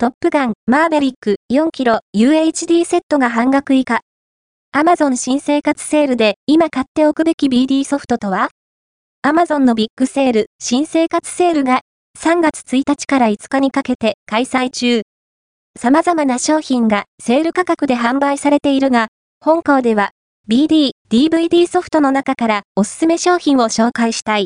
トップガン、マーベリック4キロ UHD セットが半額以下。Amazon 新生活セールで今買っておくべき BD ソフトとは ?Amazon のビッグセール、新生活セールが3月1日から5日にかけて開催中。様々な商品がセール価格で販売されているが、本校では BD、DVD ソフトの中からおすすめ商品を紹介したい。